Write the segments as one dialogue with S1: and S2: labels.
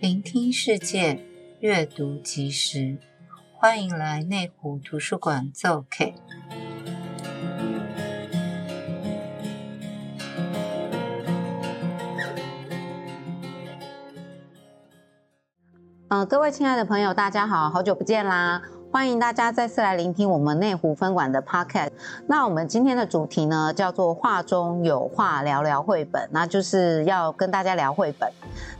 S1: 聆听世界，阅读即时，欢迎来内湖图书馆做客。
S2: 呃，各位亲爱的朋友，大家好，好久不见啦！欢迎大家再次来聆听我们内湖分馆的 Podcast。那我们今天的主题呢，叫做“画中有画聊聊绘本”，那就是要跟大家聊绘本。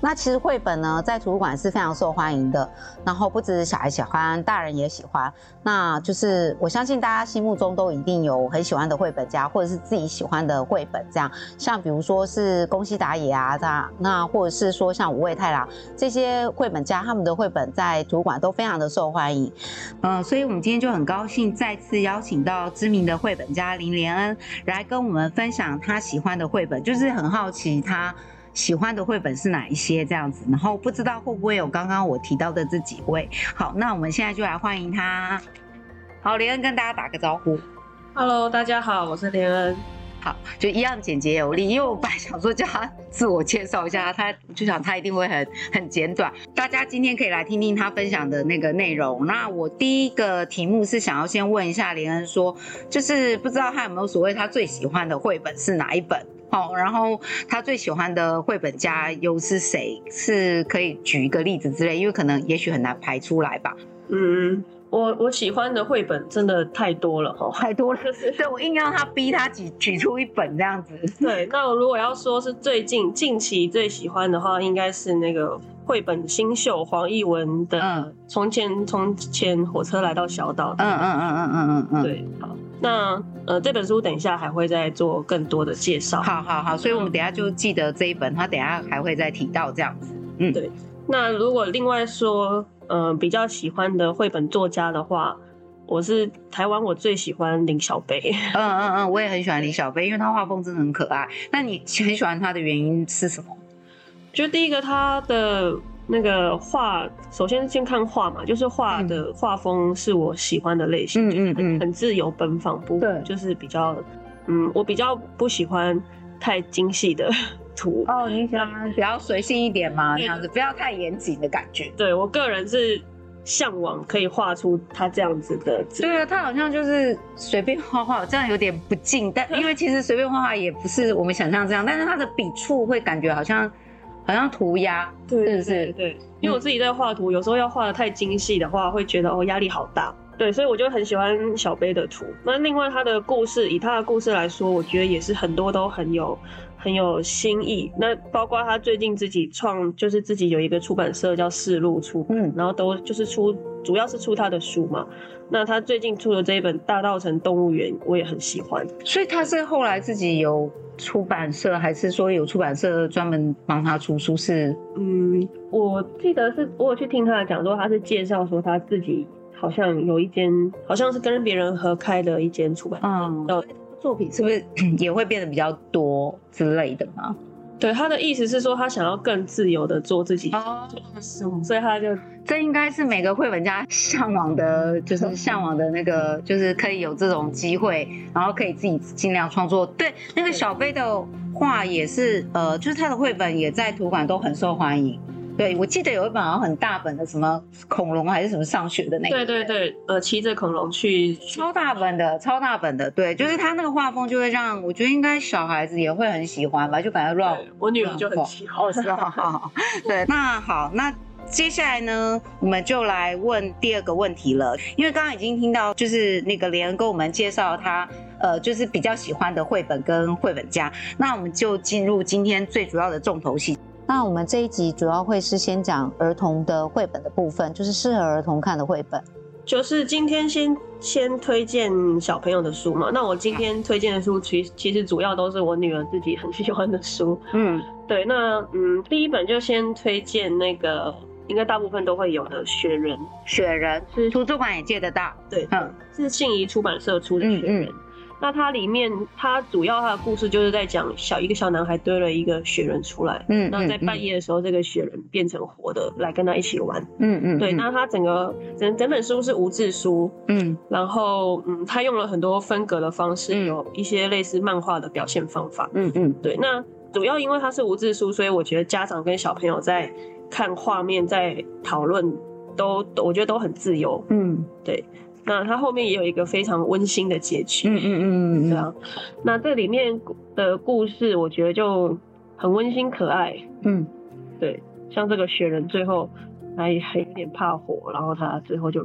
S2: 那其实绘本呢，在图书馆是非常受欢迎的，然后不只是小孩喜欢，大人也喜欢。那就是我相信大家心目中都一定有很喜欢的绘本家，或者是自己喜欢的绘本，这样像比如说是宫西达也啊，那那或者是说像五味太郎这些绘本家，他们的绘本在图书馆都非常的受欢迎。嗯，所以我们今天就很高兴再次邀请到知名的绘本家林廉恩来跟我们分享他喜欢的绘本，就是很好奇他。喜欢的绘本是哪一些？这样子，然后不知道会不会有刚刚我提到的这几位。好，那我们现在就来欢迎他。好，廉恩跟大家打个招呼。
S3: Hello，大家好，我是廉恩。
S2: 好，就一样简洁有力，因为我本来想说叫他自我介绍一下，他就想他一定会很很简短。大家今天可以来听听他分享的那个内容。那我第一个题目是想要先问一下廉恩说，就是不知道他有没有所谓他最喜欢的绘本是哪一本？好，然后他最喜欢的绘本家又是谁？是可以举一个例子之类，因为可能也许很难排出来吧。
S3: 嗯，我我喜欢的绘本真的太多了哈，
S2: 太多了，就是对我硬要他逼他举举出一本这样子。
S3: 对，那我如果要说是最近近期最喜欢的话，应该是那个绘本新秀黄奕文的《从前从前火车来到小岛》。嗯嗯嗯嗯嗯嗯嗯，对，好。那呃，这本书等一下还会再做更多的介绍。
S2: 好好好，所以我们等一下就记得这一本，他等一下还会再提到这样子。嗯，
S3: 对。那如果另外说，呃，比较喜欢的绘本作家的话，我是台湾我最喜欢林小贝。
S2: 嗯嗯嗯，我也很喜欢林小贝，因为他画风真的很可爱。那你很喜欢他的原因是什么？
S3: 就第一个他的。那个画，首先先看画嘛，就是画的画风是我喜欢的类型，嗯嗯嗯，很自由奔放，不对，就是比较，嗯，我比较不喜欢太精细的图。
S2: 哦，你喜欢比较随性一点吗？这样子，不要太严谨的感觉。
S3: 对，我个人是向往可以画出他这样子的。
S2: 对啊，他好像就是随便画画，这样有点不敬。但因为其实随便画画也不是我们想象这样，但是他的笔触会感觉好像。好像涂鸦，
S3: 对对对对，因为我自己在画图，有时候要画的太精细的话，会觉得哦压力好大。对，所以我就很喜欢小杯的图。那另外他的故事，以他的故事来说，我觉得也是很多都很有很有新意。那包括他最近自己创，就是自己有一个出版社叫四路出，嗯，然后都就是出，主要是出他的书嘛。那他最近出的这一本《大稻城动物园》，我也很喜欢。
S2: 所以他是后来自己有。出版社还是说有出版社专门帮他出书？是，
S3: 嗯，我记得是我有去听他的讲座，他是介绍说他自己好像有一间，好像是跟别人合开的一间出版社。嗯，
S2: 作品是不是也会变得比较多之类的吗？
S3: 对，他的意思是说，他想要更自由的做自己哦，所以他就
S2: 这应该是每个绘本家向往的，就是向往的那个，就是可以有这种机会，然后可以自己尽量创作。对，那个小贝的画也是，呃，就是他的绘本也在图书馆都很受欢迎。对，我记得有一本好像很大本的，什么恐龙还是什么上学的那个。
S3: 对对对，呃，骑着恐龙去。
S2: 超大本的，超大本的，对，就是他那个画风就会让我觉得应该小孩子也会很喜欢吧，就感觉乱。
S3: 我女儿就很喜欢。哦，是
S2: 好好好。对，那好，那接下来呢，我们就来问第二个问题了，因为刚刚已经听到，就是那个连恩跟我们介绍他，呃，就是比较喜欢的绘本跟绘本家，那我们就进入今天最主要的重头戏。那我们这一集主要会是先讲儿童的绘本的部分，就是适合儿童看的绘本。
S3: 就是今天先先推荐小朋友的书嘛。那我今天推荐的书，其其实主要都是我女儿自己很喜欢的书。嗯，对。那嗯，第一本就先推荐那个，应该大部分都会有的《雪人》。
S2: 雪人是图书馆也借得到。
S3: 对，嗯，是信宜出版社出的《雪人》。嗯嗯那它里面它主要它的故事就是在讲小一个小男孩堆了一个雪人出来，嗯，那在半夜的时候，这个雪人变成活的来跟他一起玩，嗯嗯，对，那它整个整整本书是无字书，嗯，然后嗯，他用了很多分隔的方式，有一些类似漫画的表现方法，嗯嗯，对，那主要因为它是无字书，所以我觉得家长跟小朋友在看画面在讨论都我觉得都很自由，嗯，对。那它后面也有一个非常温馨的结局，嗯嗯嗯嗯，对啊。那这里面的故事，我觉得就很温馨可爱，嗯，对。像这个雪人最后还还有点怕火，然后他最后就，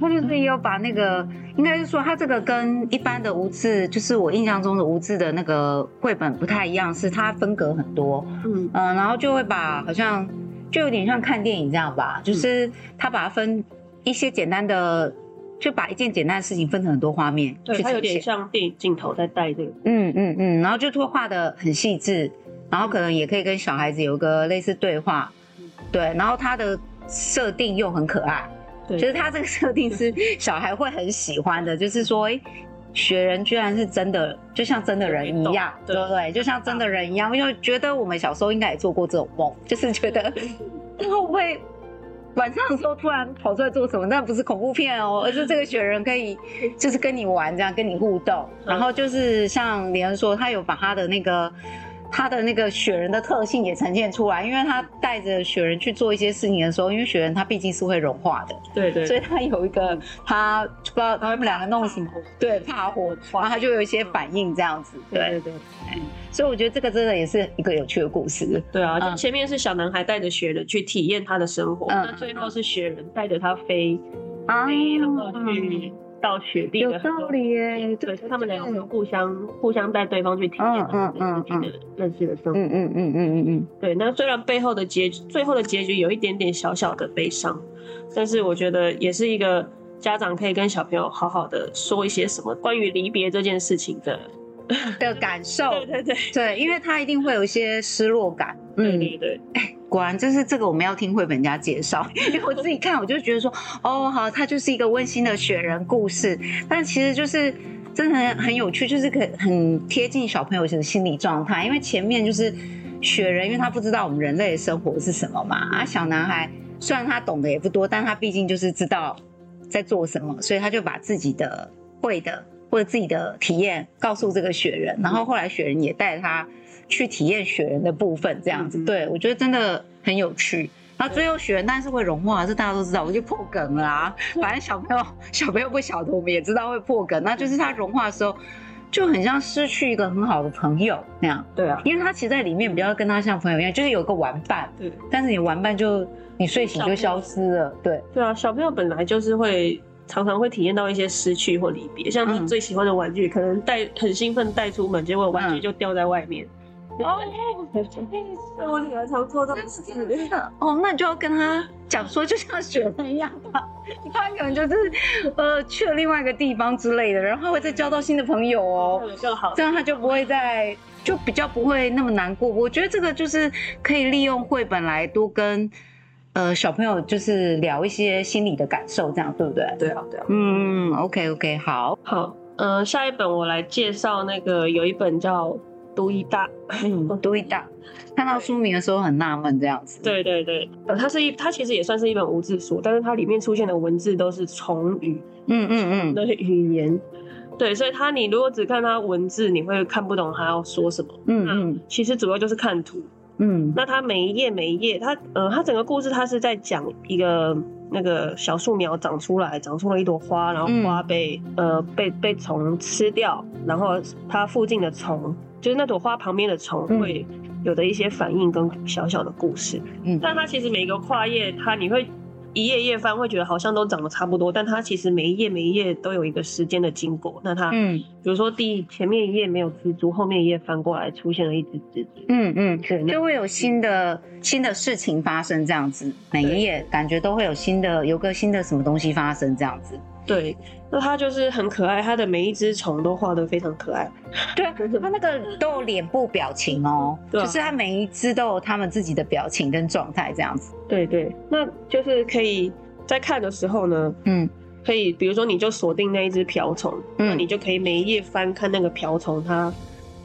S2: 他就是有把那个，应该是说他这个跟一般的无字，就是我印象中的无字的那个绘本不太一样，是它分隔很多，嗯嗯，然后就会把好像就有点像看电影这样吧，就是他把它分一些简单的。就把一件简单的事情分成很多画面，
S3: 对，它有点像电影镜头在带这个，
S2: 嗯嗯嗯，然后就会画的很细致，然后可能也可以跟小孩子有个类似对话，对，然后它的设定又很可爱，对，就是他这个设定是 小孩会很喜欢的，就是说，哎，雪人居然是真的，就像真的人一样，对。不对？就像真的人一样，因为觉得我们小时候应该也做过这种梦，就是觉得 会不会。晚上的时候突然跑出来做什么？那不是恐怖片哦，而是这个雪人可以就是跟你玩，这样跟你互动。然后就是像连恩说，他有把他的那个。他的那个雪人的特性也呈现出来，因为他带着雪人去做一些事情的时候，因为雪人他毕竟是会融化的，
S3: 对对，
S2: 所以他有一个他不知道他们两个弄什么，对，怕火，然后他就有一些反应这样子，对对对，所以我觉得这个真的也是一个有趣的故事，
S3: 对啊，就前面是小男孩带着雪人去体验他的生活，那最后是雪人带着他飞，飞了去。到雪地的
S2: 有道理耶，
S3: 对，所以他们两个互相互相带对方去体验他们自己的认识的生活，嗯嗯嗯嗯嗯嗯，对。那虽然背后的结局，最后的结局有一点点小小的悲伤，但是我觉得也是一个家长可以跟小朋友好好的说一些什么关于离别这件事情的
S2: 的感受，
S3: 对对对
S2: 对，因为他一定会有一些失落感，
S3: 对对对。
S2: 果然就是这个，我们要听绘本家介绍，因为我自己看，我就觉得说，哦，好，它就是一个温馨的雪人故事，但其实就是真的很很有趣，就是可很贴近小朋友的心理状态。因为前面就是雪人，因为他不知道我们人类的生活是什么嘛，啊，小男孩虽然他懂得也不多，但他毕竟就是知道在做什么，所以他就把自己的会的或者自己的体验告诉这个雪人，然后后来雪人也带他。去体验雪人的部分，这样子，嗯、对我觉得真的很有趣。那最后雪人但是会融化，这大家都知道，我就破梗了啊。反正小朋友小朋友不晓得，我们也知道会破梗。那就是它融化的时候，就很像失去一个很好的朋友那样。
S3: 对啊，
S2: 因为他其实在里面比较跟他像朋友一样，就是有个玩伴。对。但是你玩伴就你睡醒就消失了。对。
S3: 对啊，小朋友本来就是会常常会体验到一些失去或离别，像你最喜欢的玩具，嗯、可能带很兴奋带出门，结果玩具就掉在外面。嗯哦，我女儿常做这种事情。
S2: 哦，那你就要跟他讲说，就像雪人一样吧，他可能就是呃去了另外一个地方之类的，然后会再交到新的朋友哦，
S3: 更好，
S2: 这样他就不会再就比较不会那么难过。我觉得这个就是可以利用绘本来多跟呃小朋友就是聊一些心理的感受，这样对不对？
S3: 对啊，对啊。
S2: 嗯，OK OK，好，
S3: 好，呃，下一本我来介绍那个有一本叫。都一大，
S2: 嗯，都一大，看到书名的时候很纳闷，这样子。
S3: 对对对，呃，它是一，它其实也算是一本无字书，但是它里面出现的文字都是虫语，嗯嗯嗯，的语言。对，所以它你如果只看它文字，你会看不懂它要说什么。嗯嗯，其实主要就是看图。嗯，那它每一页每一页，它呃，它整个故事它是在讲一个那个小树苗长出来，长出了一朵花，然后花被、嗯、呃被被虫吃掉，然后它附近的虫。就是那朵花旁边的虫会有的一些反应跟小小的故事，嗯，但它其实每一个跨页，它你会一页页翻，会觉得好像都长得差不多，但它其实每一页每一页都有一个时间的经过。那它，嗯，比如说第前面一页没有蜘蛛，后面一页翻过来出现了一只蜘蛛，
S2: 嗯嗯，对，就会有新的新的事情发生这样子，每一页感觉都会有新的有个新的什么东西发生这样子。
S3: 对，那它就是很可爱，它的每一只虫都画的非常可爱。
S2: 对啊，它那个都有脸部表情哦，对啊，就是它每一只都有他们自己的表情跟状态这样子。
S3: 对对，那就是可以在看的时候呢，嗯，可以，比如说你就锁定那一只瓢虫，嗯，那你就可以每一页翻看那个瓢虫它。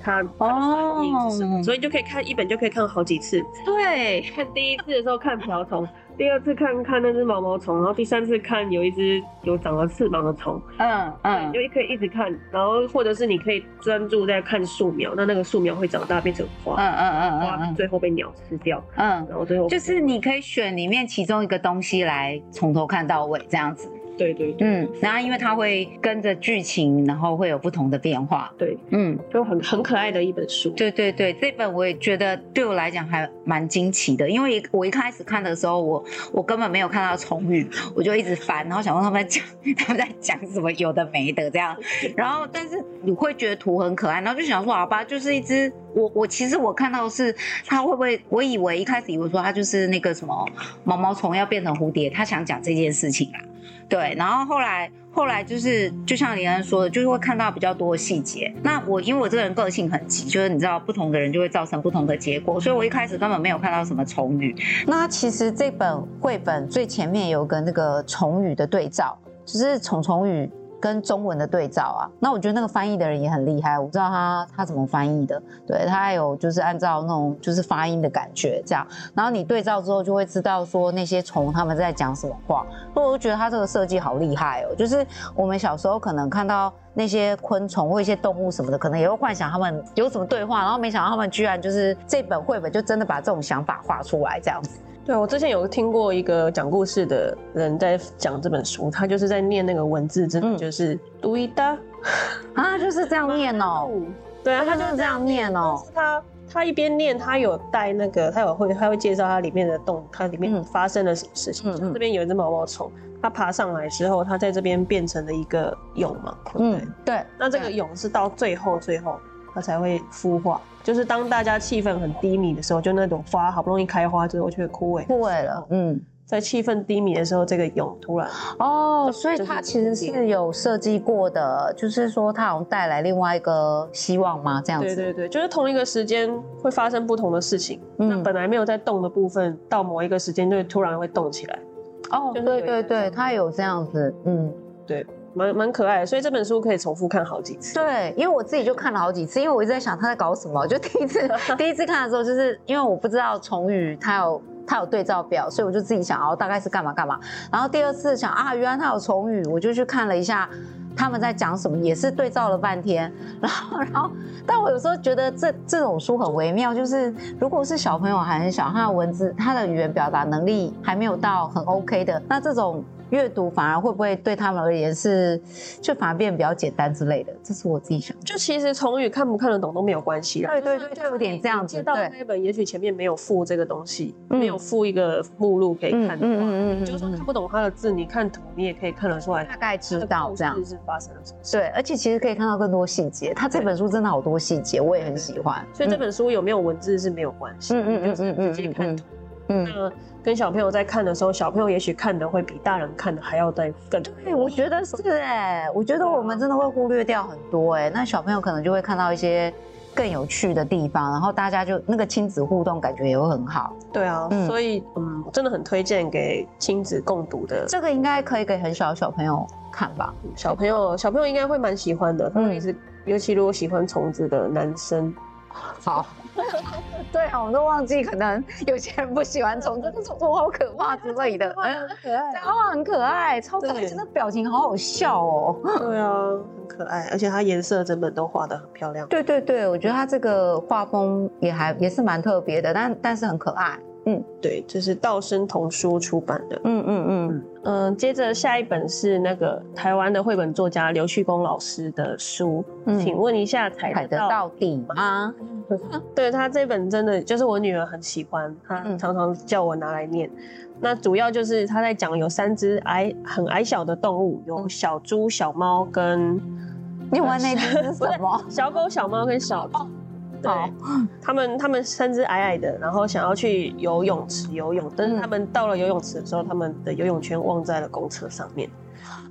S3: 它哦，所以就可以看一本就可以看好几次。
S2: 对，
S3: 看第一次的时候看瓢虫，第二次看看那只毛毛虫，然后第三次看有一只有长了翅膀的虫。嗯嗯，就可以一直看，然后或者是你可以专注在看树苗，那那个树苗会长大变成花。嗯嗯嗯嗯，花最后被鸟吃掉。嗯，然后最后
S2: 就是你可以选里面其中一个东西来从头看到尾这样子。
S3: 对对，对，
S2: 嗯，然后因为它会跟着剧情，然后会有不同的变化，
S3: 对，嗯，就很很可爱的一本书。
S2: 对对对，这本我也觉得对我来讲还蛮惊奇的，因为我一开始看的时候，我我根本没有看到虫语，我就一直翻，然后想问他们在讲他们在讲什么，有的没的这样，然后但是你会觉得图很可爱，然后就想说好吧，就是一只我我其实我看到的是它会不会，我以为一开始以为说它就是那个什么毛毛虫要变成蝴蝶，他想讲这件事情啊。对，然后后来后来就是，就像林安说的，就是会看到比较多的细节。那我因为我这个人个性很急，就是你知道，不同的人就会造成不同的结果，所以我一开始根本没有看到什么虫语。那其实这本绘本最前面有个那个虫语的对照，就是虫虫语。跟中文的对照啊，那我觉得那个翻译的人也很厉害，我不知道他他怎么翻译的，对，他还有就是按照那种就是发音的感觉这样，然后你对照之后就会知道说那些虫他们在讲什么话，所以我就觉得他这个设计好厉害哦，就是我们小时候可能看到那些昆虫或一些动物什么的，可能也会幻想他们有什么对话，然后没想到他们居然就是这本绘本就真的把这种想法画出来这样子。
S3: 对，我之前有听过一个讲故事的人在讲这本书，他就是在念那个文字，真的就是读一哒
S2: 啊，就是这样念哦。
S3: 对啊，他就是这样念哦。他他一边念，他有带那个，他有会他会介绍它里面的动，它里面发生了什么事情。嗯，这边有一只毛毛虫，它爬上来之后，它在这边变成了一个蛹嘛。
S2: 嗯，对。
S3: 那这个蛹是到最后最后。它才会孵化，就是当大家气氛很低迷的时候，就那朵花好不容易开花之后就会枯萎，
S2: 枯萎了。嗯，
S3: 在气氛低迷的时候，这个蛹突然
S2: 哦，所以它其实是有设计过的，就是说它好像带来另外一个希望吗？这样子？
S3: 对对对，就是同一个时间会发生不同的事情。嗯，那本来没有在动的部分，到某一个时间就突然会动起来。
S2: 哦，对对对，它有这样子。嗯，
S3: 对。蛮蛮可爱的，所以这本书可以重复看好几次。
S2: 对，因为我自己就看了好几次，因为我一直在想他在搞什么。就第一次 第一次看的时候，就是因为我不知道虫语它有它有对照表，所以我就自己想哦，大概是干嘛干嘛。然后第二次想啊，原来它有虫语，我就去看了一下他们在讲什么，也是对照了半天。然后然后，但我有时候觉得这这种书很微妙，就是如果是小朋友还很小，他的文字他的语言表达能力还没有到很 OK 的，那这种。阅读反而会不会对他们而言是，就反而变得比较简单之类的？这是我自己想。
S3: 就其实从语看不看得懂都没有关系啦。
S2: 对对对，就有点这样子。
S3: 到那本也许前面没有附这个东西，没有附一个目录可以看的话，就算看不懂它的字，你看图你也可以看得出来，
S2: 大概知道这样
S3: 是发生了什么事。
S2: 对，而且其实可以看到更多细节。它这本书真的好多细节，我也很喜欢。
S3: 所以这本书有没有文字是没有关系，嗯嗯嗯嗯嗯，直接看图。嗯，那跟小朋友在看的时候，小朋友也许看的会比大人看的还要再更。
S2: 对，我觉得是哎、欸，我觉得我们真的会忽略掉很多哎、欸，那小朋友可能就会看到一些更有趣的地方，然后大家就那个亲子互动感觉也会很好。
S3: 对啊，嗯、所以嗯，真的很推荐给亲子共读的。
S2: 这个应该可以给很小的小朋友看吧？
S3: 小朋友小朋友应该会蛮喜欢的，他们也是，尤其如果喜欢虫子的男生。
S2: 好。对啊，我们都忘记，可能有些人不喜欢虫子，虫虫好可怕之类的。嗯，可爱，它画很可爱，超可爱，真的表情好好笑哦。
S3: 对啊，很可爱，而且它颜色整本都画的很漂亮。
S2: 对对对，我觉得它这个画风也还也是蛮特别的，但但是很可爱。嗯，
S3: 对，这是道生童书出版的。嗯嗯嗯嗯。接着下一本是那个台湾的绘本作家刘旭公老师的书，嗯、请问一下踩得到底吗？对，他这本真的就是我女儿很喜欢，她常常叫我拿来念。嗯、那主要就是他在讲有三只矮很矮小的动物，有小猪、小猫跟
S2: 另外那只是什么？
S3: 小狗、小猫跟小猪。对，他们他们身子矮矮的，然后想要去游泳池游泳，但是他们到了游泳池的时候，他们的游泳圈忘在了公车上面。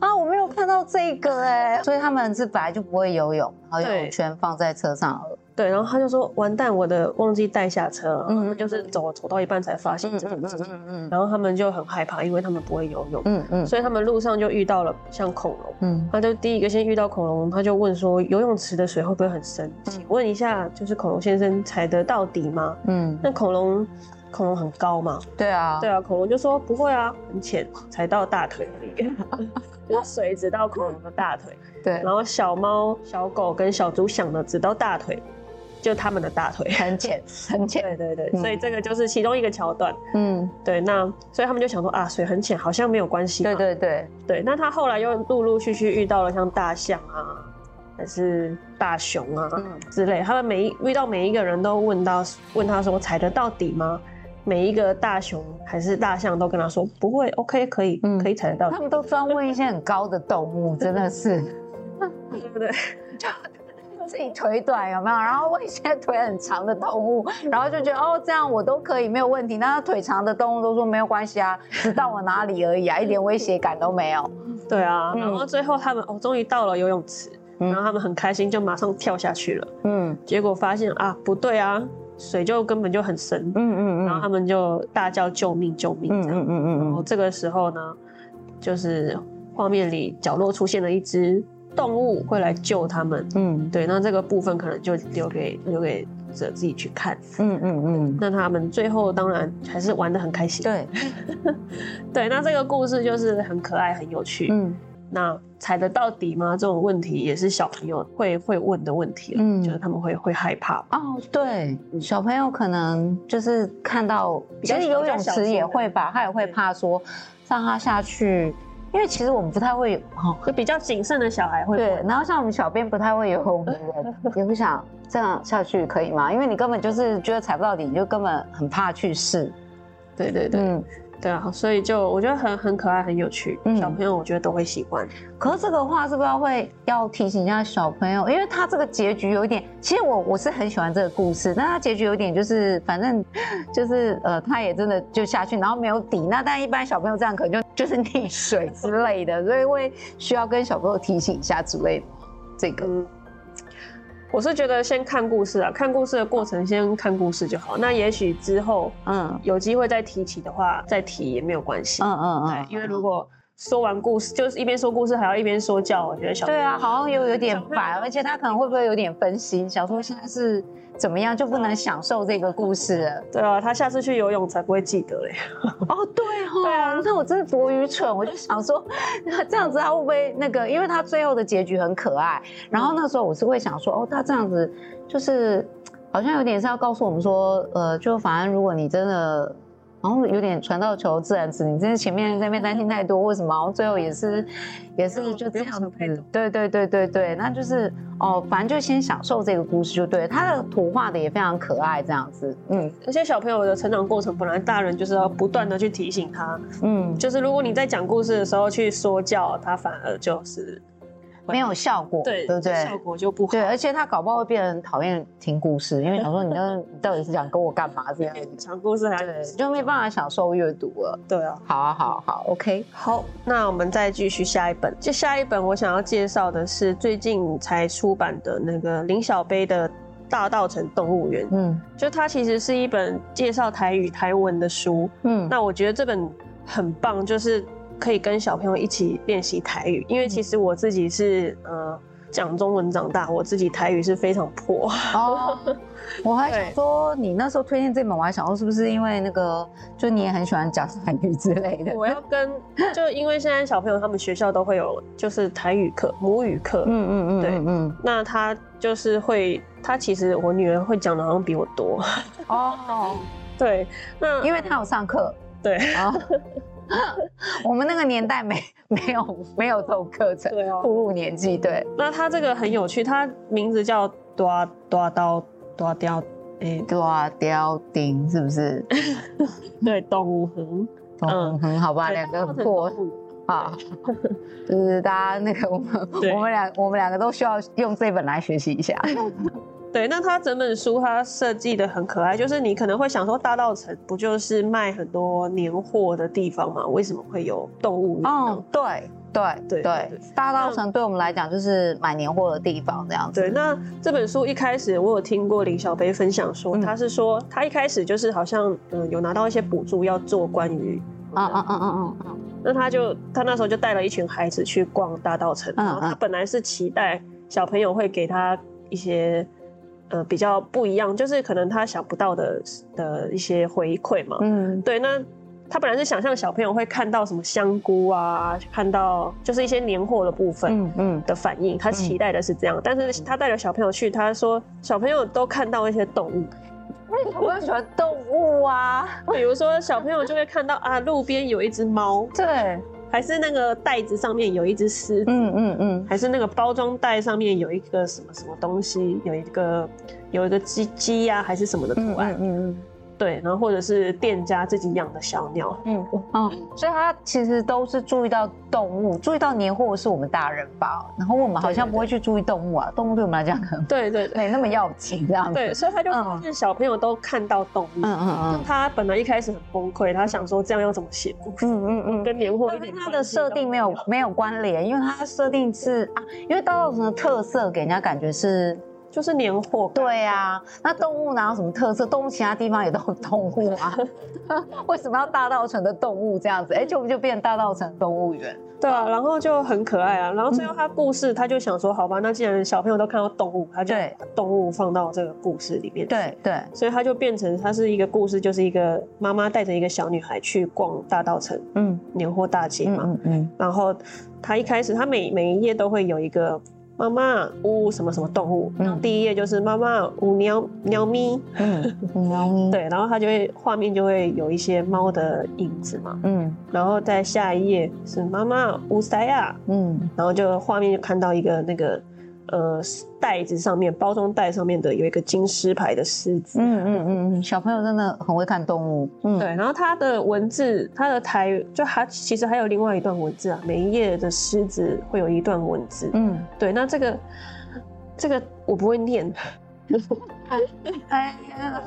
S2: 啊，我没有看到这个哎，所以他们是本来就不会游泳，然后游泳圈放在车上了。
S3: 对，然后他就说完蛋，我的忘记带下车了，
S2: 嗯
S3: 嗯，就是走走到一半才发现这个
S2: 嗯
S3: 事情，
S2: 嗯嗯
S3: 然后他们就很害怕，因为他们不会游泳，
S2: 嗯嗯
S3: 所以他们路上就遇到了像恐龙。
S2: 嗯
S3: 他就第一个先遇到恐龙，他就问说游泳池的水会不会很深？请问一下，就是恐龙先生踩得到底吗？
S2: 嗯，
S3: 那恐龙恐龙很高嘛？
S2: 对啊，
S3: 对啊，恐龙就说不会啊，很浅，踩到大腿而已，就是水只到恐龙的大腿。
S2: 对
S3: 然，后小猫、小狗跟小猪想的只到大腿，就他们的大腿。
S2: 很浅 很浅，
S3: 对对对，
S2: 嗯
S3: 所以这个就是其中一个桥段。
S2: 嗯，
S3: 对，那所以他们就想说啊，水很浅，好像没有关系。
S2: 对对对，
S3: 对，那他后来又陆陆续续遇到了像大象啊，还是大熊啊、
S2: 嗯
S3: 之类，他们每一遇到每一个人都问到问他说踩得到底吗？每一个大熊还是大象都跟他说不会，OK，可以，
S2: 嗯
S3: 可以踩得到底，
S2: 他们都专问一些很高的动物，真的是。
S3: 对 不对？
S2: 自己腿短有没有？然后问一些腿很长的动物，然后就觉得哦，这样我都可以没有问题。那腿长的动物都说没有关系啊，只到我哪里而已啊，一点威胁感都没有。
S3: 对啊，
S2: 嗯
S3: 然后最后他们哦，终于到了游泳池，
S2: 嗯
S3: 然后他们很开心，就马上跳下去了。
S2: 嗯
S3: 结果发现啊，不对啊，水就根本就很深，
S2: 嗯嗯
S3: 然后他们就大叫救命救命
S2: 嗯
S3: 这样。
S2: 嗯嗯
S3: 然后这个时候呢，就是画面里角落出现了一只动物会来救他们。
S2: 嗯
S3: 对，那这个部分可能就留给留给者自己去看。
S2: 嗯嗯嗯，
S3: 那他们最后当然还是玩的很开心。
S2: 对，
S3: 对，那这个故事就是很可爱很有趣。
S2: 嗯
S3: 那踩得到底吗？这种问题也是小朋友会会问的问题了，
S2: 嗯
S3: 就是他们会会害怕。
S2: 哦，对，小朋友可能就是看到，其实游泳池也会吧，他也会怕说让他下去，因为其实我们不太会有。
S3: 就比较谨慎的小孩
S2: 会
S3: 对，
S2: 然后像我们小编不太会游泳的人，也不想 这样下去可以吗？因为你根本就是觉得踩不到底，你就根本很怕去试。
S3: 对对对、
S2: 嗯，
S3: 对啊，所以就我觉得很很可爱，很有趣，
S2: 嗯
S3: 小朋友我觉得都会喜欢。
S2: 可是这个话是不是要会要提醒一下小朋友？因为他这个结局有一点，其实我我是很喜欢这个故事，但他结局有点就是反正 就是呃，他也真的就下去，然后没有底。那但一般小朋友这样可能就 就是溺水之类的，所以会需要跟小朋友提醒一下之类的。这个
S3: 嗯，我是觉得先看故事啊，看故事的过程先看故事就好。那也许之后
S2: 嗯
S3: 有机会再提起的话，再提也没有关系。
S2: 嗯嗯嗯，
S3: 对，因为如果说完故事，就是一边说故事还要一边说教，我觉得小
S2: 对啊，好像又有点
S3: 小朋友
S2: 烦，而且他可能会不会有点分心，想说现在是怎么样就不能享受这个故事了。
S3: 对啊，他下次去游泳才不会记得嘞。
S2: 哦，对哦，
S3: 对啊
S2: 那我真的多愚蠢，我就想说，这样子他会不会那个？因为他最后的结局很可爱，然后那时候我是会想说，哦，他这样子就是好像有点是要告诉我们说，呃，就反正如果你真的。然后有点船到球自然直，你真的前面在那边担心太多，为什么？然后最后也是，也是就这样子。对对对对对，那就是哦，反正就先享受这个故事就对了。他的图画的也非常可爱，这样子。嗯
S3: 而且小朋友的成长过程，本来大人就是要不断的去提醒他，
S2: 嗯，
S3: 就是如果你在讲故事的时候去说教，他反而就是
S2: 没有效果，
S3: 对
S2: 对不对？
S3: 效果就不好。
S2: 对，而且他搞不好会变成讨厌听故事，因为想说你那你到底是想跟我干嘛这样子，
S3: 讲故事还
S2: 是，就没办法享受阅读了。
S3: 对啊。
S2: 好啊，好啊好，OK，
S3: 好，那我们再继续下一本。接下一本我想要介绍的是最近才出版的那个林小杯的《大道城动物园》。
S2: 嗯
S3: 就它其实是一本介绍台语台文的书。
S2: 嗯，
S3: 那我觉得这本很棒，就是可以跟小朋友一起练习台语。因为其实我自己是呃讲中文长大，我自己台语是非常破。
S2: 哦，我
S3: 还
S2: 想说你那时候推荐这本，我还想说是不是因为那个，就你也很喜欢讲台语之类的。
S3: 我要跟，就因为现在小朋友他们学校都会有就是台语课、母语课。
S2: 嗯嗯嗯，
S3: 对
S2: 嗯嗯
S3: 那他就是会，他其实我女儿会讲的好像比我多。
S2: 哦，
S3: 对，那
S2: 因为他有上课
S3: 对
S2: 啊。我们那个年代没没有没有这种课程，
S3: 对哦
S2: 步入年纪，对，
S3: 那他这个很有趣，他名字叫大大刀大雕，哎，
S2: 大雕丁是不是？
S3: 对，动物园，
S2: 嗯，很好吧，
S3: 对
S2: 两个很破。啊，就是大家那个我
S3: 们
S2: 我们两我们两个都需要用这本来学习一下。
S3: 对，那它整本书它设计的很可爱，就是你可能会想说，大道城不就是卖很多年货的地方吗？为什么会有动物？
S2: 嗯，对，对
S3: 对
S2: 对，大道城对我们来讲就是买年货的地方，这样子。
S3: 对，那这本书一开始我有听过林小杯分享说，嗯、他是说他一开始就是好像嗯有拿到一些补助要做关于，
S2: 嗯嗯嗯嗯嗯嗯，
S3: 那他就他那时候就带了一群孩子去逛大稻埕，嗯嗯然后他本来是期待小朋友会给他一些。呃，比较不一样，就是可能他想不到的的一些回馈嘛。嗯，对。那他本来是想象小朋友会看到什么香菇啊，看到就是一些年货的部分，嗯嗯的反应，嗯、他期待的是这样。嗯、但是他带着小朋友去，他说小朋友都看到一些动物。
S2: 我很喜欢动物啊，
S3: 比如说小朋友就会看到啊，路边有一只猫。
S2: 对。
S3: 还是那个袋子上面有一只狮子，
S2: 嗯嗯嗯，
S3: 还是那个包装袋上面有一个什么什么东西，有一个有一个鸡鸡呀，还是什么的图案，嗯嗯。嗯对，然后或者是店家自己养的小鸟，
S2: 嗯嗯，所以他其实都是注意到动物，注意到年货是我们大人吧，然后我们好像不会去注意动物啊，对对对，动物对我们来讲可能
S3: 对对。
S2: 没那么要紧这样子，
S3: 对，所以他就发现小朋友都看到动物，嗯嗯嗯，他本来一开始很崩溃，他想说这样要怎么写，嗯嗯嗯，跟年货跟
S2: 他的设定没有没有关联，因为他设定是啊，因为大稻埕的特色给人家感觉是。
S3: 就是年货，
S2: 对啊，那动物哪有什么特色？动物其他地方也都有动物啊，为什么要大稻城的动物这样子？哎、欸，就就变大稻城动物园？
S3: 对啊，然后就很可爱啊。然后最后他故事，他就想说，好吧，那既然小朋友都看到动物，他就把动物放到这个故事里面。
S2: 对对，
S3: 所以他就变成他是一个故事，就是一个妈妈带着一个小女孩去逛大稻城，嗯，年货大街嘛，嗯，嗯，嗯，然后他一开始他每每一页都会有一个。妈妈呜什么什么动物？然后第一页就是妈妈呜喵喵咪，嗯，喵咪。对，然后它就会画面就会有一些猫的影子嘛，嗯。然后在下一页是妈妈呜塞亚，嗯。然后就画面就看到一个那个。呃，袋子上面，包装袋上面的有一个金狮牌的狮子。嗯
S2: 嗯嗯嗯，小朋友真的很会看动物。
S3: 嗯，对。然后它的文字，它的台就还其实还有另外一段文字啊，每一页的狮子会有一段文字。嗯，对。那这个这个我不会念。
S2: 哎呀，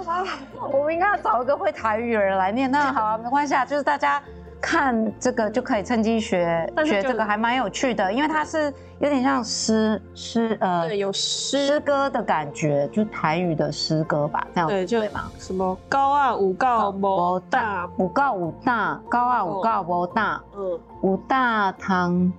S2: 我们应该要找一个会台语的人来念。那好啊，没关系啊，就是大家。看这个就可以趁机学学这个，还蛮有趣的，因为它是有点像诗诗呃，
S3: 对，有诗。
S2: 诗歌的感觉，就台语的诗歌吧，这样
S3: 对，就
S2: 对吗？
S3: 什么高啊五告无大，
S2: 五告五大，高啊五告无大，嗯，五大堂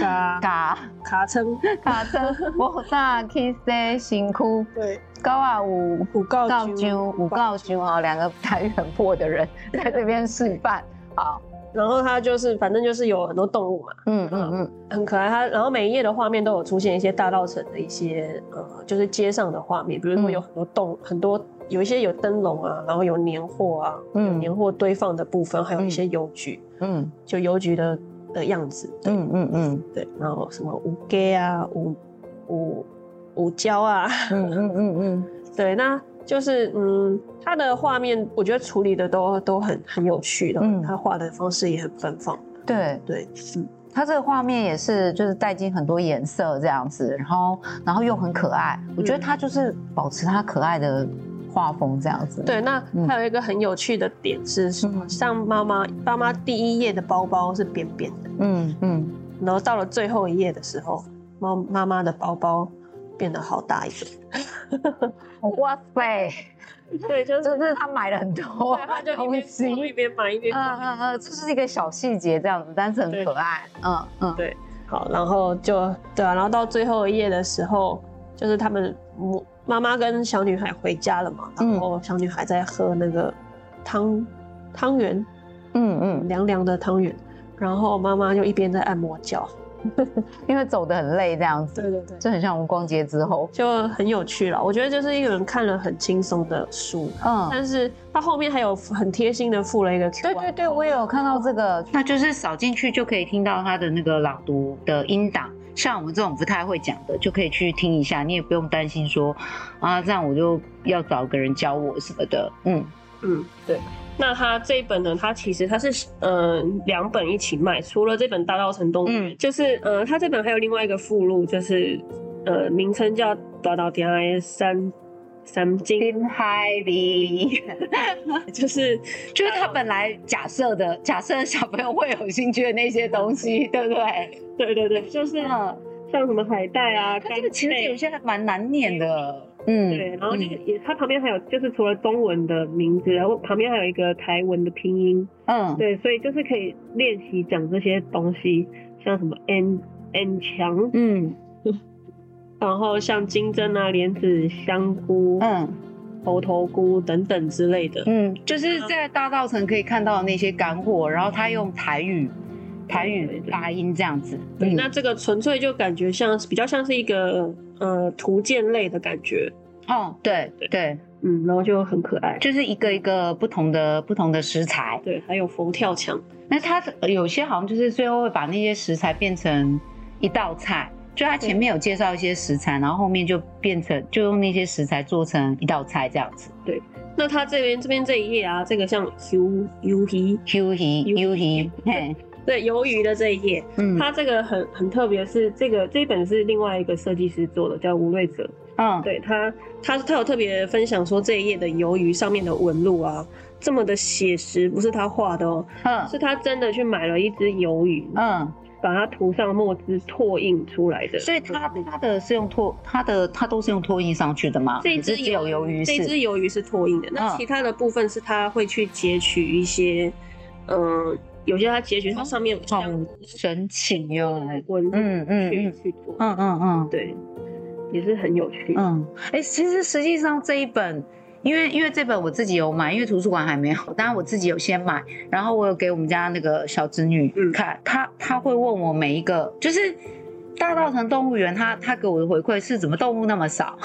S3: 嘎。嘎。卡称。
S2: 卡称。无大去洗身躯，
S3: 对，
S2: 高啊五五告九。五告九啊，两个台语很破的人在这边示范。好，
S3: 然后它就是，反正就是有很多动物嘛，嗯嗯嗯，很可爱。它然后每一页的画面都有出现一些大稻城的一些呃，就是街上的画面，比如说有很多动，嗯、很多有一些有灯笼啊，然后有年货啊，嗯，有年货堆放的部分，还有一些邮局，嗯，就邮局的的样子，嗯嗯嗯，对，然后什么五街啊，五五五交啊，嗯嗯嗯嗯，对，那。就是嗯，他的画面我觉得处理的都都很很有趣的，嗯，他画的方式也很奔放，
S2: 对。对，嗯，他这个画面也是就是带进很多颜色这样子，然后然后又很可爱，我觉得他就是保持他可爱的画风这样子。
S3: 对，那还有一个很有趣的点是，像妈妈妈妈第一页的包包是扁扁的，嗯嗯，然后到了最后一页的时候，妈妈妈的包包变得好大一个。
S2: 哇塞，
S3: 对，就是
S2: 就是他买了很多，
S3: 他就一边一边买一边，
S2: 嗯嗯嗯，这是一个小细节这样子，但是很可爱，嗯嗯，
S3: 对，好，然后就对啊，然后到最后一页的时候，就是他们母妈妈跟小女孩回家了嘛，然后小女孩在喝那个汤汤圆，嗯嗯，凉凉的汤圆，然后妈妈就一边在按摩脚。
S2: 因为走得很累，这样子，对对对，就很像我们逛街之后，
S3: 就很有趣了。我觉得就是一个人看了很轻松的书，嗯，但是它后面还有很贴心的附了一个 QR。
S2: 对对对，我也有看到这个，那就是扫进去就可以听到他的那个朗读的音档。像我们这种不太会讲的，就可以去听一下，你也不用担心说啊，这样我就要找个人教我什么的。嗯
S3: 嗯，对。那他这一本呢？他其实他是嗯两本一起卖，除了这本《大稻埕动物》，嗯，就是呃他这本还有另外一个附录，就是呃名称叫《大稻埕的山 Something
S2: heavy，
S3: 就是
S2: 就是他本来假设的假设小朋友会有兴趣的那些东西，对。不对？
S3: 对对对，就是像什么海带啊，
S2: 它这个其实有些还蛮难念的，嗯，
S3: 对，然后就是也，它旁边还有就是除了中文的名字，然后旁边还有一个台文的拼音，
S2: 嗯，
S3: 对，所以就是可以练习讲这些东西，像什么 n n 强，
S2: 嗯。
S3: 然后像金针啊、莲子、香菇、
S2: 嗯、
S3: 猴头菇等等之类的，
S2: 嗯，就是在大稻埕可以看到的那些干货，然后他用台语、台语发音这样子。
S3: 对，那这个纯粹就感觉像比较像是一个呃图鉴类的感觉。
S2: 哦，对对对，
S3: 嗯，然后就很可爱，
S2: 就是一个一个不同的不同的食材。
S3: 对，还有佛跳墙。
S2: 那它有些好像就是最后会把那些食材变成一道菜。就他前面有介绍一些食材，然后后面就变成就用那些食材做成一道菜这样子。
S3: 对，那他这边这边这一页啊，这个像，Q U H
S2: U H U H，嘿，
S3: 对，鱿鱼的这一页，嗯，它这个很很特别，是这个这一本是另外一个设计师做的，叫吴瑞泽。嗯，对他他他有特别分享说，这一页的鱿鱼上面的纹路啊，这么的写实，不是他画的哦，嗯，是他真的去买了一只鱿鱼，嗯。把它涂上墨汁拓印出来的，
S2: 所以他他的是用拓，他的他都是用拓印上去的吗？
S3: 这一只有鱿鱼，这一只鱿鱼是拓印的，那其他的部分是他会去截取一些，嗯、呃，有些它结局它上面
S2: 好神奇哟，
S3: 文嗯嗯去去做，
S2: 嗯嗯嗯，
S3: 对，也是很有趣，
S2: 嗯，哎、欸，其实实际上这一本。因为因为这本我自己有买，因为图书馆还没有，当然我自己有先买，然后我有给我们家那个小侄女看，她她会问我每一个，就是大稻城动物园，她她给我的回馈是怎么动物那么少，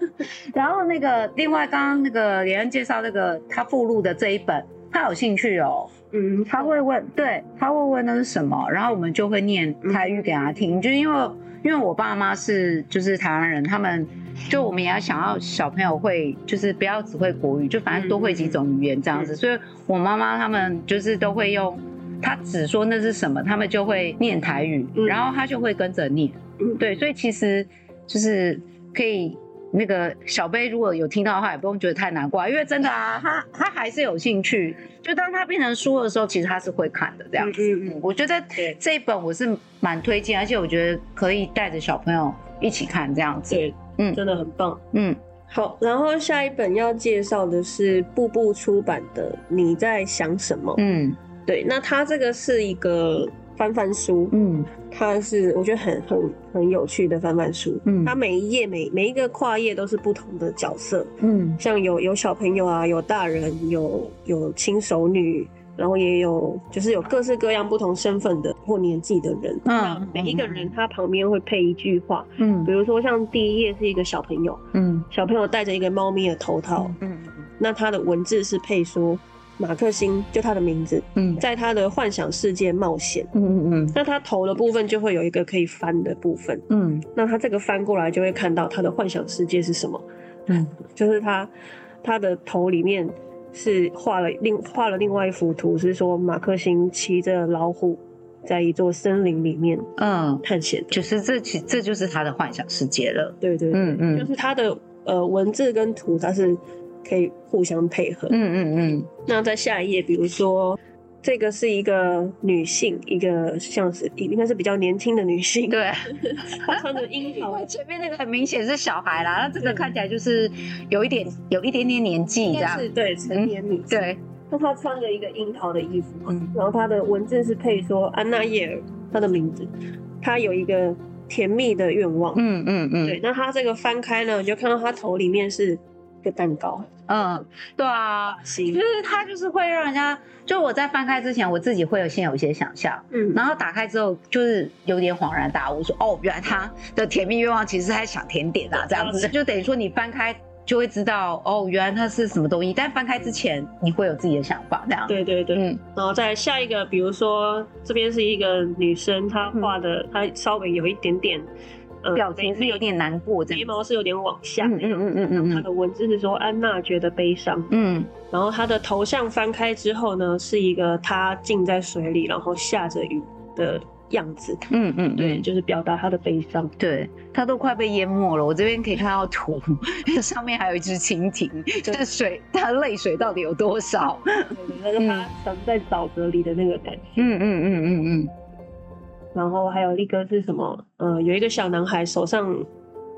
S2: 然后那个另外刚刚那个连恩介绍那个他附录的这一本，他有兴趣哦，嗯，他会问，对，他会问那是什么，然后我们就会念台语给他听，就因为因为我爸妈是就是台湾人，他们。就我们也要想要小朋友会，就是不要只会国语，就反正多会几种语言这样子。所以我妈妈他们就是都会用，他只说那是什么，他们就会念台语，然后他就会跟着念。对，所以其实就是可以那个小贝如果有听到的话，也不用觉得太难过，因为真的啊，他他还是有兴趣。就当他变成书的时候，其实他是会看的这样子。嗯嗯，我觉得这一本我是蛮推荐，而且我觉得可以带着小朋友一起看这样子。
S3: 嗯，真的很棒。
S2: 嗯，
S3: 好，然后下一本要介绍的是步步出版的《你在想什么》。
S2: 嗯，
S3: 对，那它这个是一个翻翻书。
S2: 嗯，
S3: 它是我觉得很很很有趣的翻翻书。嗯，它每一页每每一个跨页都是不同的角色。
S2: 嗯，
S3: 像有有小朋友啊，有大人，有有轻熟女。然后也有，就是有各式各样不同身份的或年纪的人。
S2: 嗯，
S3: 每一个人他旁边会配一句话。
S2: 嗯，
S3: 比如说像第一页是一个小朋友。
S2: 嗯，
S3: 小朋友戴着一个猫咪的头套。
S2: 嗯，
S3: 那他的文字是配说马克星，就他的名字。
S2: 嗯，
S3: 在他的幻想世界冒险。
S2: 嗯嗯嗯。
S3: 那他头的部分就会有一个可以翻的部分。
S2: 嗯，
S3: 那他这个翻过来就会看到他的幻想世界是什么。
S2: 嗯，
S3: 就是他他的头里面。是画了另画了另外一幅图，是说马克星骑着老虎，在一座森林里面，
S2: 嗯，
S3: 探险。
S2: 就是这其这就是他的幻想世界了。
S3: 对对，对，
S2: 嗯嗯，
S3: 就是他的呃文字跟图，它是可以互相配合。
S2: 嗯嗯嗯。
S3: 那在下一页，比如说。这个是一个女性，一个像是应该是比较年轻的女性，
S2: 对，
S3: 她穿着樱桃。
S2: 前面那个很明显是小孩啦，那这个看起来就是有一点有一点点年纪这样，
S3: 是对成年女性。
S2: 对，
S3: 那她穿着一个樱桃的衣服，嗯，然后她的文字是配说安娜叶尔，她的名字，她有一个甜蜜的愿望，
S2: 嗯嗯嗯，
S3: 对，那她这个翻开呢，你就看到她头里面是一个蛋糕。
S2: 嗯，对啊，就是它就是会让人家，就我在翻开之前，我自己会有先有一些想象，
S3: 嗯，
S2: 然后打开之后就是有点恍然大悟，说哦，原来他的甜蜜愿望其实是在想甜点啊，这样子，就等于说你翻开就会知道哦，原来它是什么东西，但翻开之前你会有自己的想法，这样，
S3: 对对对，
S2: 嗯，
S3: 然后再下一个，比如说这边是一个女生，她画的，她稍微有一点点。
S2: 表情是有点难过，
S3: 眉毛是有点往下。
S2: 嗯嗯嗯嗯嗯。
S3: 他的文字是说安娜觉得悲伤。
S2: 嗯。
S3: 然后他的头像翻开之后呢，是一个他浸在水里，然后下着雨的样子。
S2: 嗯嗯，
S3: 对，就是表达他的悲伤。
S2: 对，他都快被淹没了。我这边可以看到图，上面还有一只蜻蜓，就是水，他泪水到底有多少？
S3: 那个他沉在沼泽里的那个感觉。
S2: 嗯嗯嗯嗯嗯。
S3: 然后还有一个是什么？呃，有一个小男孩手上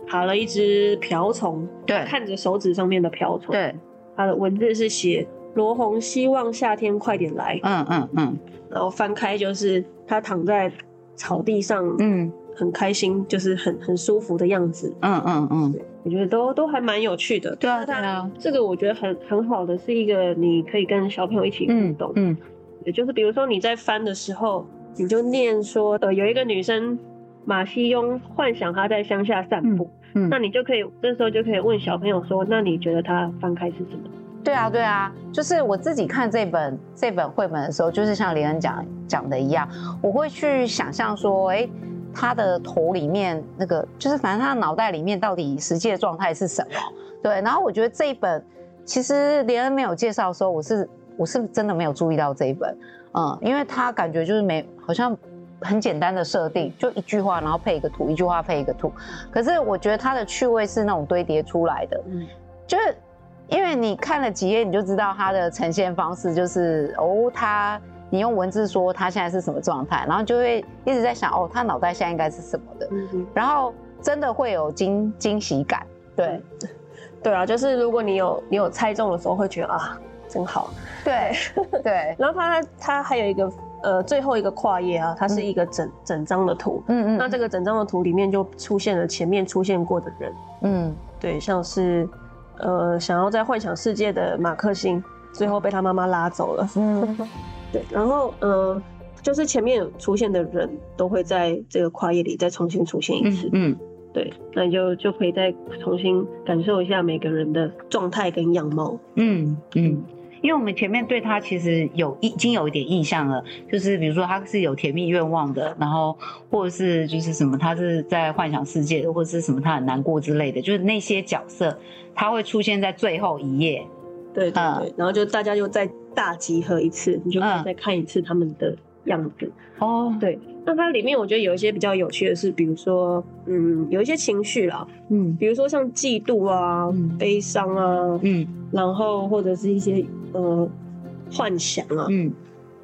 S3: 爬了一只瓢虫，
S2: 对，
S3: 看着手指上面的瓢虫，
S2: 对，
S3: 他的文字是写罗红希望夏天快点来，
S2: 嗯嗯嗯，
S3: 然后翻开就是他躺在草地上，嗯，很开心，就是很很舒服的样子，
S2: 嗯嗯嗯，
S3: 我觉得都都还蛮有趣的，
S2: 对啊对啊，
S3: 这个我觉得很很好的是一个你可以跟小朋友一起互动，嗯，也就是比如说你在翻的时候。你就念说，呃，有一个女生马西庸幻想她在乡下散步，嗯，嗯，那你就可以这时候就可以问小朋友说，那你觉得她翻开是什么？
S2: 对啊，对啊，就是我自己看这本这本绘本的时候，就是像廉恩讲讲的一样，我会去想象说，哎，他的头里面那个，就是反正他的脑袋里面到底实际的状态是什么？对，然后我觉得这一本其实廉恩没有介绍的时候，我是我是真的没有注意到这一本。嗯，因为他感觉就是没，好像很简单的设定，就一句话，然后配一个图，一句话配一个图。可是我觉得它的趣味是那种堆叠出来的，嗯，就是因为你看了几页，你就知道它的呈现方式就是哦，他你用文字说他现在是什么状态，然后就会一直在想哦，他脑袋现在应该是什么的，嗯哼，然后真的会有惊惊喜感，对，
S3: 嗯，对啊，就是如果你有你有猜中的时候，会觉得啊。真好，
S2: 对对，
S3: 然后它它还有一个呃最后一个跨页啊，它是一个整、嗯、整张的图，嗯嗯，那这个整张的图里面就出现了前面出现过的人，嗯，对，像是呃想要在幻想世界的马克星，最后被他妈妈拉走了，嗯，对，然后呃就是前面出现的人都会在这个跨页里再重新出现一次，嗯，嗯。对，那你就就可以再重新感受一下每个人的状态跟样貌，
S2: 嗯嗯。因为我们前面对他其实有已经有一点印象了，就是比如说他是有甜蜜愿望的，然后或者是就是什么他是在幻想世界的，或者是什么他很难过之类的，就是那些角色他会出现在最后一页，
S3: 对对对，嗯、然后就大家就再大集合一次，你就可以再看一次他们的样子。哦、嗯，对，那它里面我觉得有一些比较有趣的是，比如说嗯，有一些情绪啦，嗯，比如说像嫉妒啊、嗯、悲伤啊，嗯，然后或者是一些。呃，幻想啊，嗯，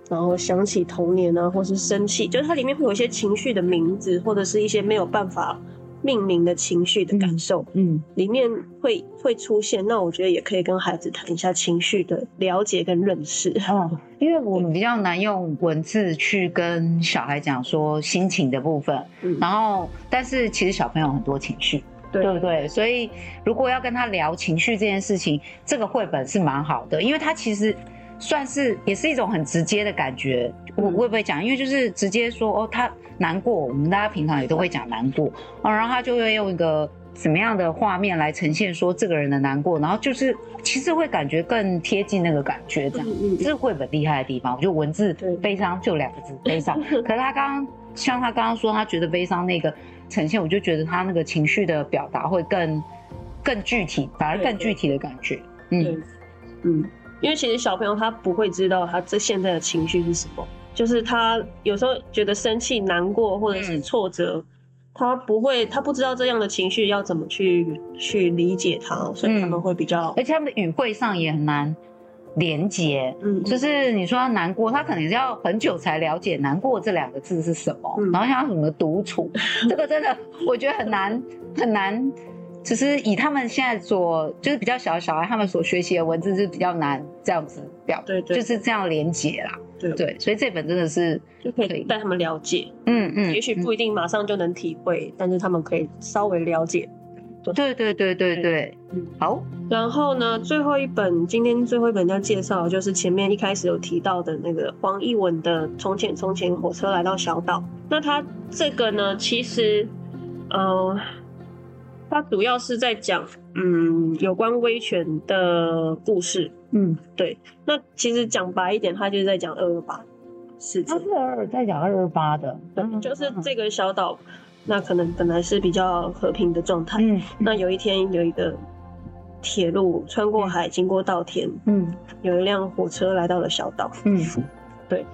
S3: 然后想起童年啊，或是生气，就是它里面会有一些情绪的名字，或者是一些没有办法命名的情绪的感受，嗯，嗯里面会会出现。那我觉得也可以跟孩子谈一下情绪的了解跟认识，
S2: 哦，因为我们比较难用文字去跟小孩讲说心情的部分，嗯，然后但是其实小朋友很多情绪。对，对不对？所以如果要跟他聊情绪这件事情，这个绘本是蛮好的，因为他其实算是也是一种很直接的感觉。我会不会讲？因为就是直接说哦，他难过，我们大家平常也都会讲难过啊，然后他就会用一个什么样的画面来呈现说这个人的难过，然后就是其实会感觉更贴近那个感觉，这样。这是绘本厉害的地方。我觉得文字悲伤就两个字悲伤，可是他刚刚像他刚刚说，他觉得悲伤那个。呈现，我就觉得他那个情绪的表达会更更具体，反而更具体的感觉。嗯
S3: 嗯，因为其实小朋友他不会知道他这现在的情绪是什么，就是他有时候觉得生气、难过或者是挫折，嗯、他不会，他不知道这样的情绪要怎么去去理解他，所以他们会比较，
S2: 而且他们的语汇上也很难。连接，嗯，就是你说他难过，他可能是要很久才了解“难过”这两个字是什么，嗯、然后像什么独处，这个真的我觉得很难很难。其实以他们现在所就是比较小的小孩，他们所学习的文字是比较难这样子表，对，对，就是这样连接啦，对。对，所以这本真的是
S3: 就可以带他们了解，嗯嗯，也许不一定马上就能体会，嗯、但是他们可以稍微了解。
S2: 对对对对对，嗯，好。
S3: 然后呢，最后一本，今天最后一本要介绍的就是前面一开始有提到的那个黄奕文的《从前从前火车来到小岛》。那他这个呢，其实，嗯、呃，它主要是在讲，嗯，有关威权的故事。嗯，对。那其实讲白一点，它就是在讲二二八事件。
S2: 它是二在讲二二八的，
S3: 对，就是这个小岛。那可能本来是比较和平的状态，嗯，那有一天有一个铁路穿过海，经过稻田，嗯，有一辆火车来到了小岛，嗯，对，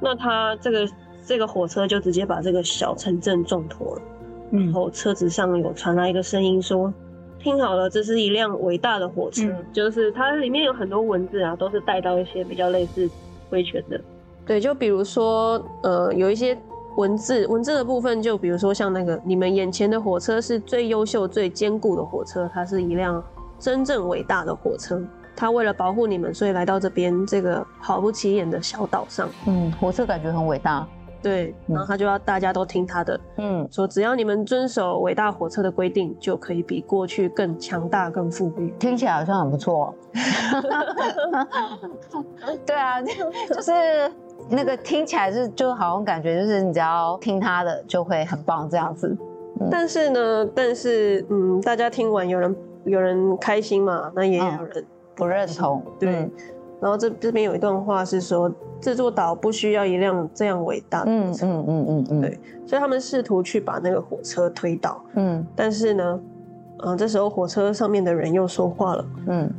S3: 那他这个这个火车就直接把这个小城镇撞脱了。嗯，然后车子上有传来一个声音说：“听好了，这是一辆伟大的火车。嗯”就是它里面有很多文字啊，都是带到一些比较类似威权的。对，就比如说，呃，有一些文字，文字的部分，就比如说像那个，你们眼前的火车是最优秀、最坚固的火车，它是一辆真正伟大的火车。它为了保护你们，所以来到这边这个毫不起眼的小岛上。
S2: 嗯，火车感觉很伟大。
S3: 对，然后他就要大家都听他的。嗯，说只要你们遵守伟大火车的规定，就可以比过去更强大、更富裕。
S2: 听起来好像很不错。对啊，就是。那个听起来是就好像感觉就是你只要听他的就会很棒这样子，
S3: 嗯、但是呢，但是嗯，大家听完有人有人开心嘛，那也有人
S2: 不认同，
S3: 对。嗯、然后这这边有一段话是说，这座岛不需要一辆这样伟大的火车，嗯嗯嗯嗯嗯，对。所以他们试图去把那个火车推倒，嗯，但是呢，嗯、呃，这时候火车上面的人又说话了，嗯，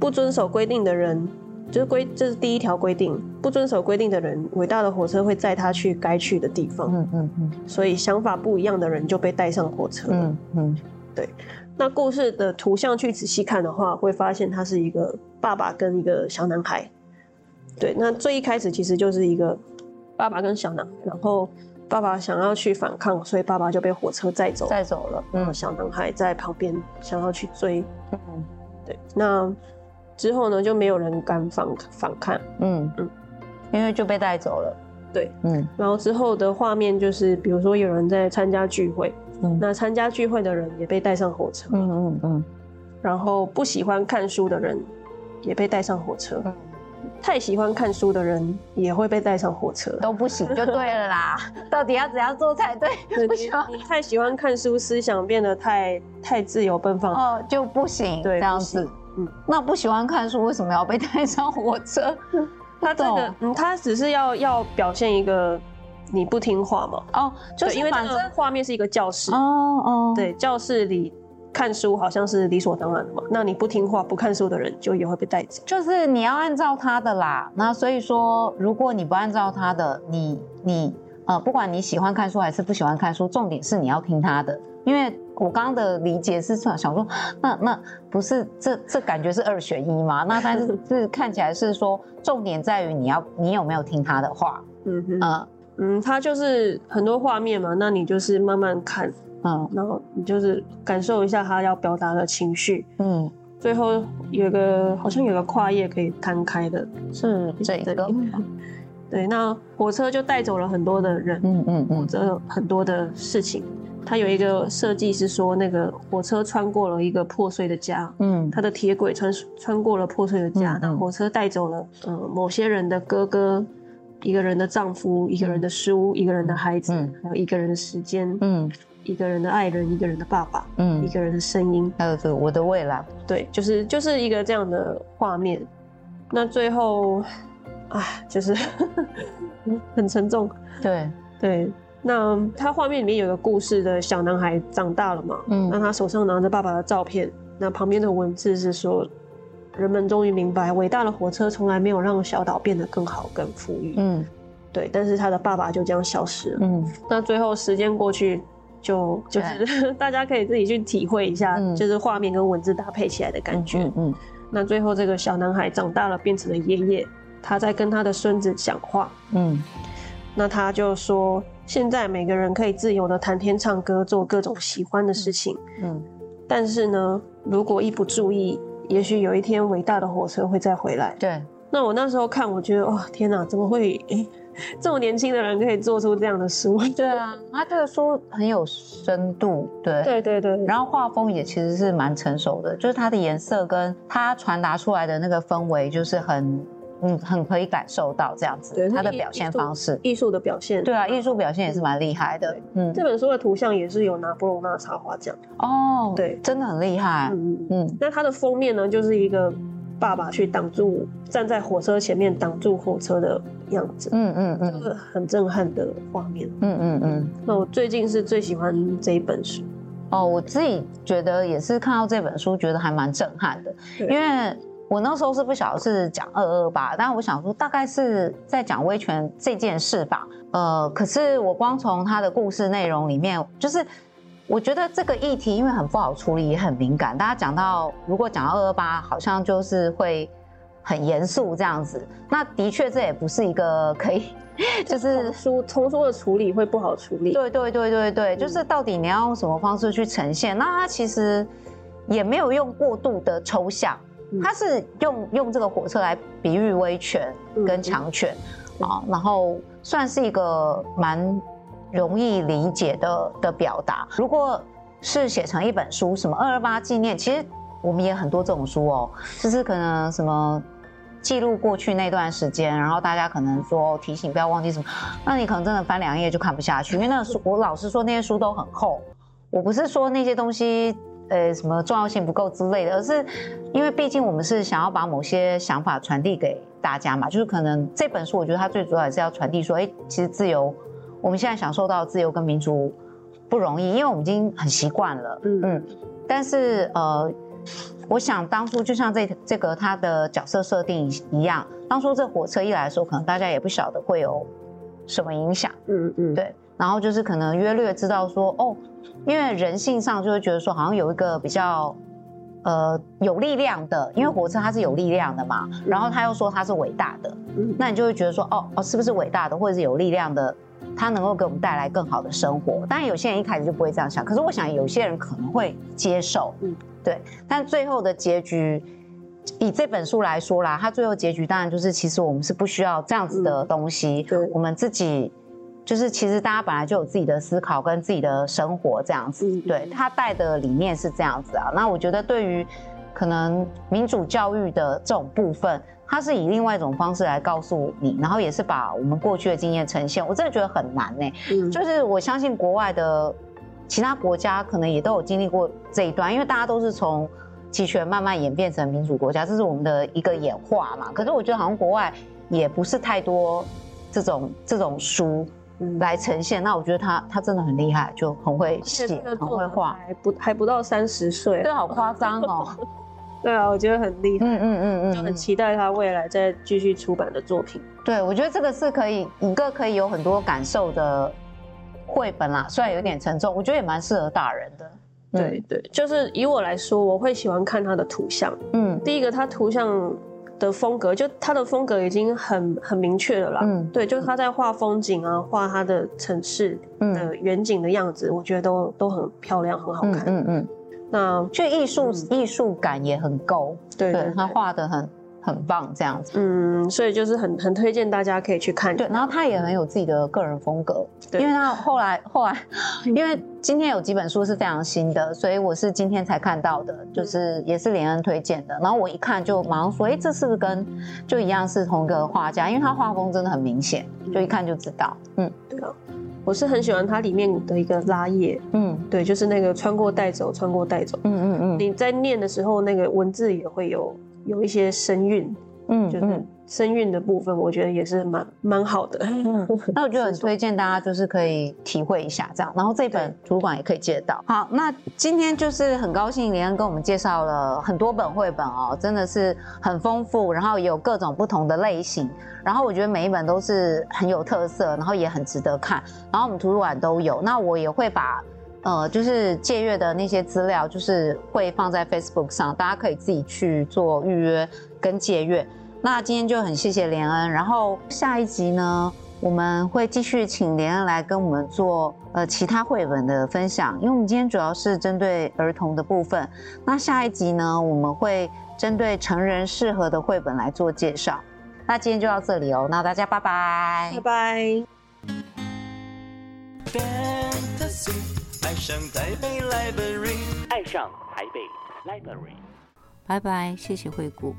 S3: 不遵守规定的人。就是规，这是第一条规定，不遵守规定的人，伟大的火车会载他去该去的地方。嗯嗯嗯。所以想法不一样的人就被带上火车。嗯嗯。对。那故事的图像去仔细看的话，会发现他是一个爸爸跟一个小男孩。对。那最一开始其实就是一个爸爸跟小男孩，然后爸爸想要去反抗，所以爸爸就被火车载走，
S2: 载走了。
S3: 嗯。小男孩在旁边想要去追。嗯。对。那。之后呢，就没有人敢反反抗，嗯嗯，
S2: 因为就被带走了，
S3: 对，嗯。然后之后的画面就是，比如说有人在参加聚会，嗯，那参加聚会的人也被带上火车，嗯嗯嗯。然后不喜欢看书的人也被带上火车，嗯，太喜欢看书的人也会被带上火车，
S2: 都不行就对了啦。到底要怎样做才对？
S3: 不喜欢你太喜欢看书，思想变得太太自由奔放
S2: 哦，就不行，对，这样子。嗯，那不喜欢看书为什么要被带上火车？
S3: 他这个，嗯，他只是要要表现一个你不听话嘛。哦，就是因为这个画面是一个教室。哦哦，对，教室里看书好像是理所当然的嘛。那你不听话、不看书的人就也会被带走。
S2: 就是你要按照他的啦。那所以说，如果你不按照他的，你你呃，不管你喜欢看书还是不喜欢看书，重点是你要听他的，因为。我刚刚的理解是想说，那那不是这这感觉是二选一吗？那但是是看起来是说，重点在于你要你有没有听他的话。嗯哼
S3: 嗯嗯，他就是很多画面嘛，那你就是慢慢看，嗯，然后你就是感受一下他要表达的情绪。嗯，最后有个好像有个跨页可以摊开的，
S2: 是这个。
S3: 对，那火车就带走了很多的人，嗯嗯嗯，这很多的事情。它有一个设计是说，那个火车穿过了一个破碎的家，嗯，它的铁轨穿穿过了破碎的家，那、嗯、火车带走了，呃，某些人的哥哥，一个人的丈夫，一个人的书，一个人的孩子，嗯、还有一个人的时间，嗯，一个人的爱人，一个人的爸爸，嗯，一个人的声音，
S2: 还有这我的未来，
S3: 对，就是就是一个这样的画面。那最后，啊，就是 很沉重，
S2: 对
S3: 对。那他画面里面有个故事的小男孩长大了嘛？嗯，那他手上拿着爸爸的照片，那旁边的文字是说，人们终于明白，伟大的火车从来没有让小岛变得更好、更富裕。嗯，对，但是他的爸爸就这样消失了。嗯，那最后时间过去，就就是 大家可以自己去体会一下，嗯、就是画面跟文字搭配起来的感觉。嗯，嗯，那最后这个小男孩长大了，变成了爷爷，他在跟他的孙子讲话。嗯，那他就说。现在每个人可以自由的谈天唱歌，做各种喜欢的事情。嗯，但是呢，如果一不注意，也许有一天伟大的火车会再回来。
S2: 对。
S3: 那我那时候看，我觉得哇、哦，天哪，怎么会、欸、这么年轻的人可以做出这样的书？
S2: 对啊，他这个书很有深度。对。
S3: 对对对。
S2: 然后画风也其实是蛮成熟的，就是它的颜色跟它传达出来的那个氛围，就是很。嗯，很可以感受到这样子，对他的表现方式，
S3: 艺术的表现，
S2: 对啊，艺术表现也是蛮厉害的。嗯，
S3: 这本书的图像也是有拿布隆纳插画奖
S2: 哦，对，真的很厉害。嗯
S3: 嗯，那它的封面呢，就是一个爸爸去挡住，站在火车前面挡住火车的样子。嗯嗯嗯，这个很震撼的画面。嗯嗯嗯，那我最近是最喜欢这一本书。
S2: 哦，我自己觉得也是看到这本书，觉得还蛮震撼的，因为。我那时候是不晓得是讲二二八，但我想说大概是在讲威权这件事吧。呃，可是我光从他的故事内容里面，就是我觉得这个议题因为很不好处理，也很敏感。大家讲到如果讲到二二八，好像就是会很严肃这样子。那的确这也不是一个可以，就是
S3: 书丛书的处理会不好处理。
S2: 对对对对对，就是到底你要用什么方式去呈现？那它其实也没有用过度的抽象。它是用用这个火车来比喻威权跟强权啊，然后算是一个蛮容易理解的的表达。如果是写成一本书，什么二二八纪念，其实我们也很多这种书哦，就是可能什么记录过去那段时间，然后大家可能说提醒不要忘记什么，那你可能真的翻两页就看不下去，因为那书我老实说那些书都很厚。我不是说那些东西。呃，什么重要性不够之类的，而是因为毕竟我们是想要把某些想法传递给大家嘛，就是可能这本书，我觉得它最主要还是要传递说，哎，其实自由，我们现在享受到自由跟民主不容易，因为我们已经很习惯了，嗯嗯。但是呃，我想当初就像这这个他的角色设定一样，当初这火车一来的时候，可能大家也不晓得会有什么影响，嗯嗯，对。然后就是可能约略知道说，哦。因为人性上就会觉得说，好像有一个比较，呃，有力量的，因为火车它是有力量的嘛，然后他又说它是伟大的，那你就会觉得说，哦哦，是不是伟大的或者是有力量的，它能够给我们带来更好的生活？当然有些人一开始就不会这样想，可是我想有些人可能会接受，嗯，对。但最后的结局，以这本书来说啦，它最后结局当然就是，其实我们是不需要这样子的东西，对，我们自己。就是其实大家本来就有自己的思考跟自己的生活这样子，对，他带的理念是这样子啊。那我觉得对于可能民主教育的这种部分，它是以另外一种方式来告诉你，然后也是把我们过去的经验呈现。我真的觉得很难呢。嗯，就是我相信国外的其他国家可能也都有经历过这一段，因为大家都是从集权慢慢演变成民主国家，这是我们的一个演化嘛。可是我觉得好像国外也不是太多这种这种书。来呈现，那我觉得他他真的很厉害，就很会写，很会画，
S3: 还不还不到三十岁，
S2: 这好夸张哦。
S3: 对啊，我觉得很厉害，
S2: 嗯嗯嗯嗯，
S3: 就很期待他未来再继续出版的作品。
S2: 对，我觉得这个是可以一个可以有很多感受的绘本啦，虽然有点沉重，我觉得也蛮适合大人的。
S3: 对对，就是以我来说，我会喜欢看他的图像。嗯，第一个他图像。的风格，就他的风格已经很很明确了啦。嗯，对，就是他在画风景啊，画他的城市的远景的样子，嗯、我觉得都都很漂亮，很好看。嗯嗯，嗯，
S2: 那就艺术艺术感也很够。对，他画的很。很棒，这样子，
S3: 嗯，所以就是很很推荐大家可以去看。
S2: 对，然后他也很有自己的个人风格，对，因为他后来后来，因为今天有几本书是非常新的，所以我是今天才看到的，就是也是连恩推荐的。然后我一看就马上说，哎，这是不是跟就一样是同一个画家？因为他画风真的很明显，就一看就知道。嗯，对啊，
S3: 我是很喜欢它里面的一个拉页，嗯，对，就是那个穿过带走，穿过带走，嗯嗯嗯，你在念的时候，那个文字也会有。有一些声韵，嗯，就是声韵的部分，我觉得也是蛮蛮好的。嗯，
S2: 那我就很推荐大家，就是可以体会一下这样。然后这本图书馆也可以借得到。好，那今天就是很高兴连恩跟我们介绍了很多本绘本哦，真的是很丰富，然后也有各种不同的类型。然后我觉得每一本都是很有特色，然后也很值得看。然后我们图书馆都有，那我也会把。呃，就是借阅的那些资料，就是会放在 Facebook 上，大家可以自己去做预约跟借阅。那今天就很谢谢连恩，然后下一集呢，我们会继续请连恩来跟我们做呃其他绘本的分享，因为我们今天主要是针对儿童的部分。那下一集呢，我们会针对成人适合的绘本来做介绍。那今天就到这里哦，那大家拜拜，
S3: 拜拜。
S1: 爱上台北 Library，爱上台北 Library，拜拜，谢谢惠顾。